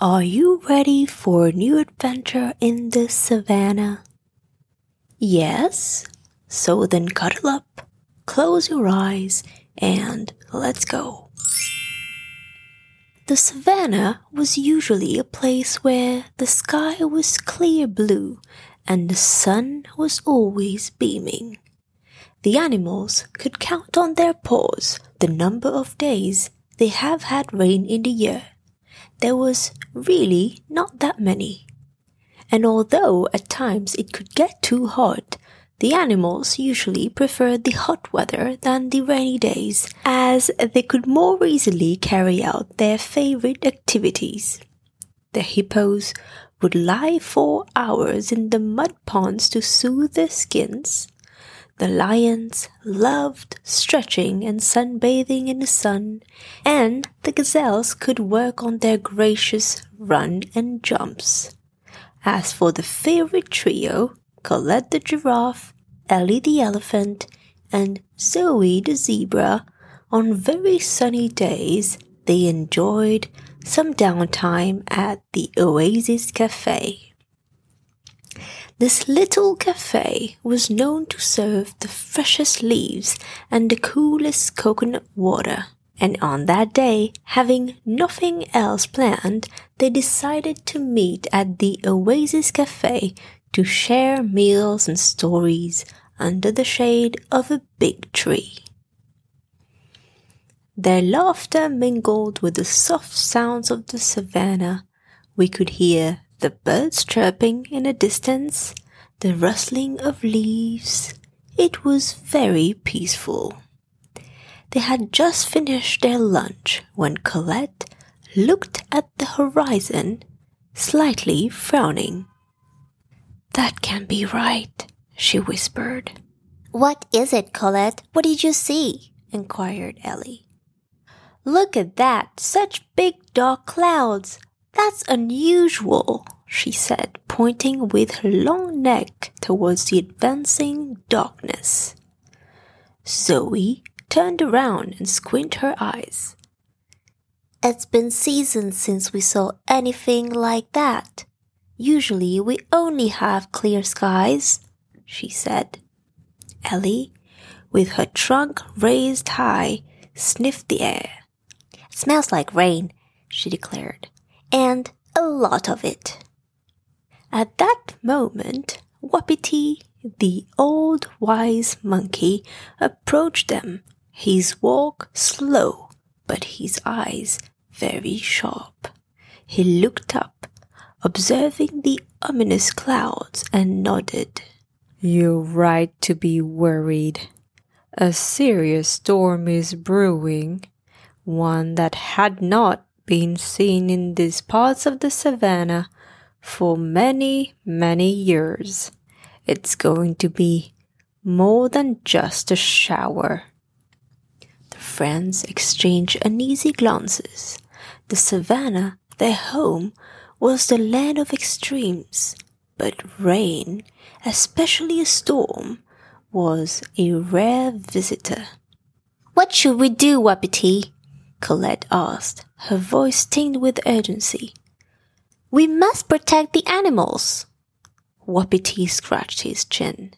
Are you ready for a new adventure in the savannah? Yes? So then cuddle up, close your eyes, and let's go. The savannah was usually a place where the sky was clear blue and the sun was always beaming. The animals could count on their paws the number of days they have had rain in the year there was really not that many. And although at times it could get too hot, the animals usually preferred the hot weather than the rainy days, as they could more easily carry out their favorite activities. The hippos would lie for hours in the mud ponds to soothe their skins. The lions loved stretching and sunbathing in the sun, and the gazelles could work on their gracious run and jumps. As for the favorite trio, Colette the giraffe, Ellie the elephant, and Zoe the zebra, on very sunny days they enjoyed some downtime at the Oasis Cafe. This little cafe was known to serve the freshest leaves and the coolest coconut water. And on that day, having nothing else planned, they decided to meet at the Oasis Cafe to share meals and stories under the shade of a big tree. Their laughter mingled with the soft sounds of the savannah. We could hear the birds chirping in the distance, the rustling of leaves. It was very peaceful. They had just finished their lunch when Colette looked at the horizon, slightly frowning. That can't be right, she whispered. What is it, Colette? What did you see? inquired Ellie. Look at that! Such big dark clouds! That's unusual, she said, pointing with her long neck towards the advancing darkness. Zoe turned around and squinted her eyes. It's been seasons since we saw anything like that. Usually we only have clear skies, she said. Ellie, with her trunk raised high, sniffed the air. It smells like rain, she declared and a lot of it. At that moment, Wapiti, the old wise monkey, approached them, his walk slow, but his eyes very sharp. He looked up, observing the ominous clouds, and nodded. You're right to be worried. A serious storm is brewing, one that had not been seen in these parts of the savannah for many, many years. It's going to be more than just a shower. The friends exchanged uneasy glances. The savannah, their home, was the land of extremes, but rain, especially a storm, was a rare visitor. What should we do, Wapiti? Colette asked, her voice tinged with urgency. We must protect the animals. Wapiti scratched his chin.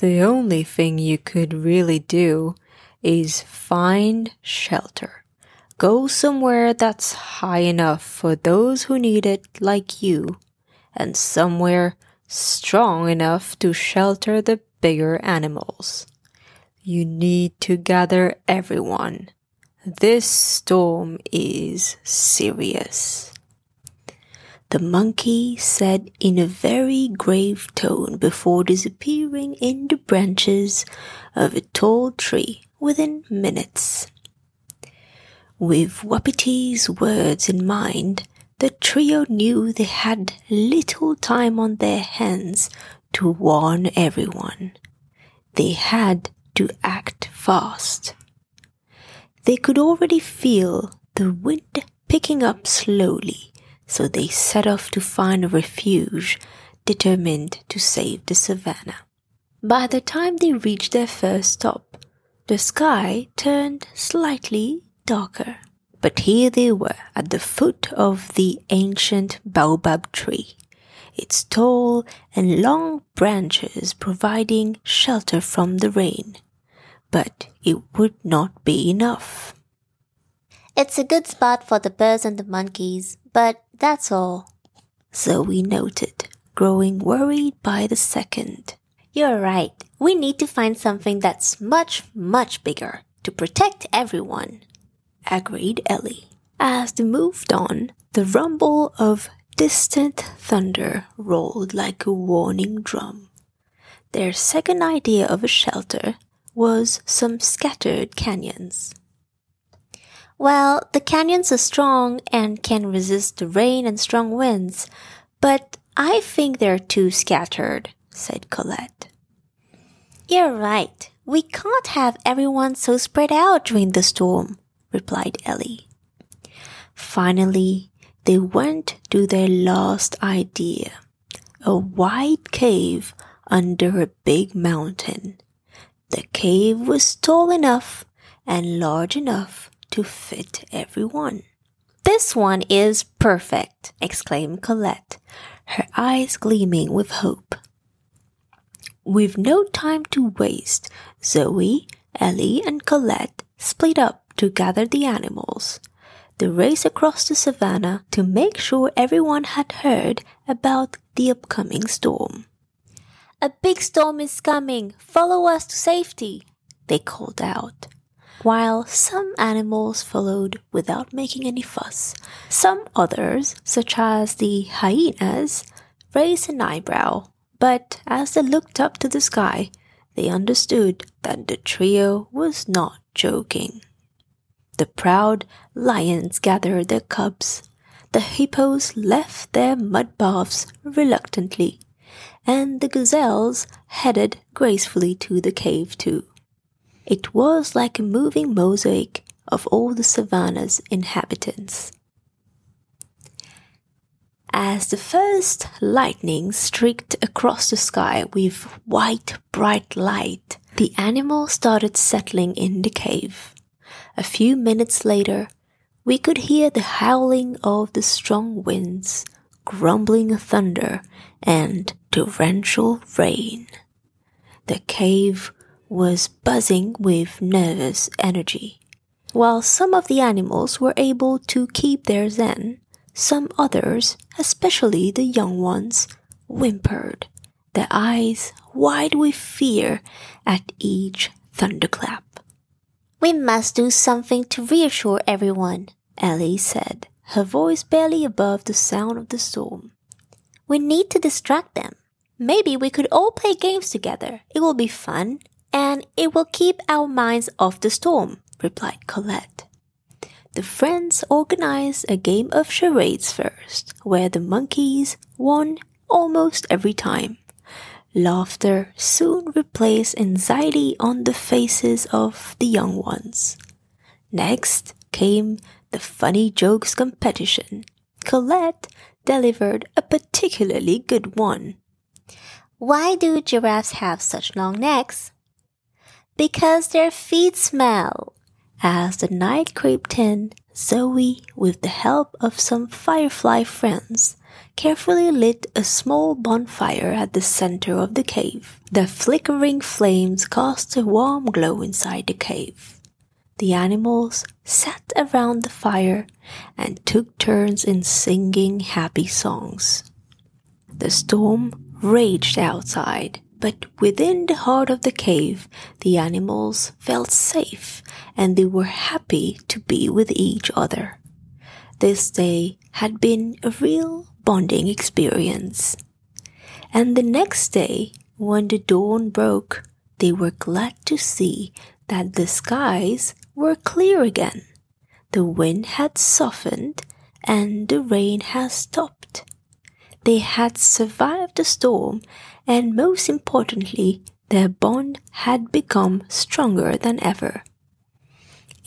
The only thing you could really do is find shelter. Go somewhere that's high enough for those who need it, like you, and somewhere strong enough to shelter the bigger animals. You need to gather everyone this storm is serious. The monkey said in a very grave tone before disappearing in the branches of a tall tree within minutes. With Wapiti's words in mind, the trio knew they had little time on their hands to warn everyone. They had to act fast. They could already feel the wind picking up slowly, so they set off to find a refuge, determined to save the savannah. By the time they reached their first stop, the sky turned slightly darker. But here they were at the foot of the ancient baobab tree, its tall and long branches providing shelter from the rain. But it would not be enough. It's a good spot for the birds and the monkeys, but that's all. Zoe noted, growing worried by the second. You're right. We need to find something that's much, much bigger to protect everyone. Agreed Ellie. As they moved on, the rumble of distant thunder rolled like a warning drum. Their second idea of a shelter was some scattered canyons. Well, the canyons are strong and can resist the rain and strong winds, but I think they're too scattered, said Colette. You're right. We can't have everyone so spread out during the storm, replied Ellie. Finally, they went to their last idea a wide cave under a big mountain. The cave was tall enough and large enough to fit everyone. This one is perfect, exclaimed Colette, her eyes gleaming with hope. With no time to waste, Zoe, Ellie, and Colette split up to gather the animals. They raced across the savannah to make sure everyone had heard about the upcoming storm. A big storm is coming. Follow us to safety, they called out. While some animals followed without making any fuss, some others, such as the hyenas, raised an eyebrow. But as they looked up to the sky, they understood that the trio was not joking. The proud lions gathered their cubs. The hippos left their mud baths reluctantly, and the gazelles headed gracefully to the cave too. It was like a moving mosaic of all the savannah's inhabitants. As the first lightning streaked across the sky with white, bright light, the animals started settling in the cave. A few minutes later, we could hear the howling of the strong winds, grumbling thunder, and torrential rain. The cave was buzzing with nervous energy. While some of the animals were able to keep their zen, some others, especially the young ones, whimpered, their eyes wide with fear at each thunderclap. We must do something to reassure everyone, Ellie said, her voice barely above the sound of the storm. We need to distract them. Maybe we could all play games together. It will be fun and it will keep our minds off the storm, replied Colette. The friends organized a game of charades first, where the monkeys won almost every time. Laughter soon replaced anxiety on the faces of the young ones. Next came the funny jokes competition. Colette delivered a particularly good one. Why do giraffes have such long necks? because their feet smell. As the night crept in, Zoe, with the help of some firefly friends, carefully lit a small bonfire at the center of the cave. The flickering flames cast a warm glow inside the cave. The animals sat around the fire and took turns in singing happy songs. The storm raged outside, but within the heart of the cave, the animals felt safe and they were happy to be with each other. This day had been a real bonding experience. And the next day, when the dawn broke, they were glad to see that the skies were clear again. The wind had softened and the rain had stopped. They had survived the storm and most importantly, their bond had become stronger than ever.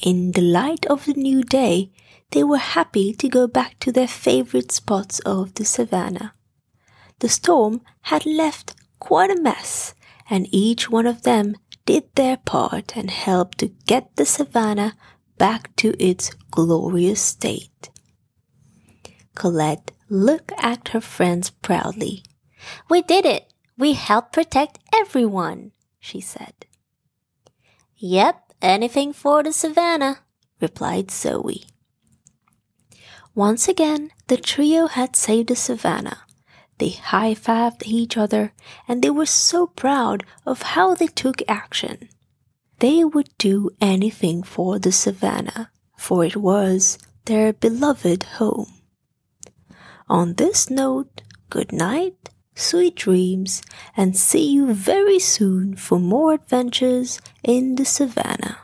In the light of the new day, they were happy to go back to their favorite spots of the savannah. The storm had left quite a mess, and each one of them did their part and helped to get the savannah back to its glorious state. Colette looked at her friends proudly. We did it! We helped protect everyone, she said. Yep, anything for the savannah, replied Zoe. Once again, the trio had saved the savannah. They high fived each other and they were so proud of how they took action. They would do anything for the savannah, for it was their beloved home. On this note, good night, sweet dreams, and see you very soon for more adventures in the savannah.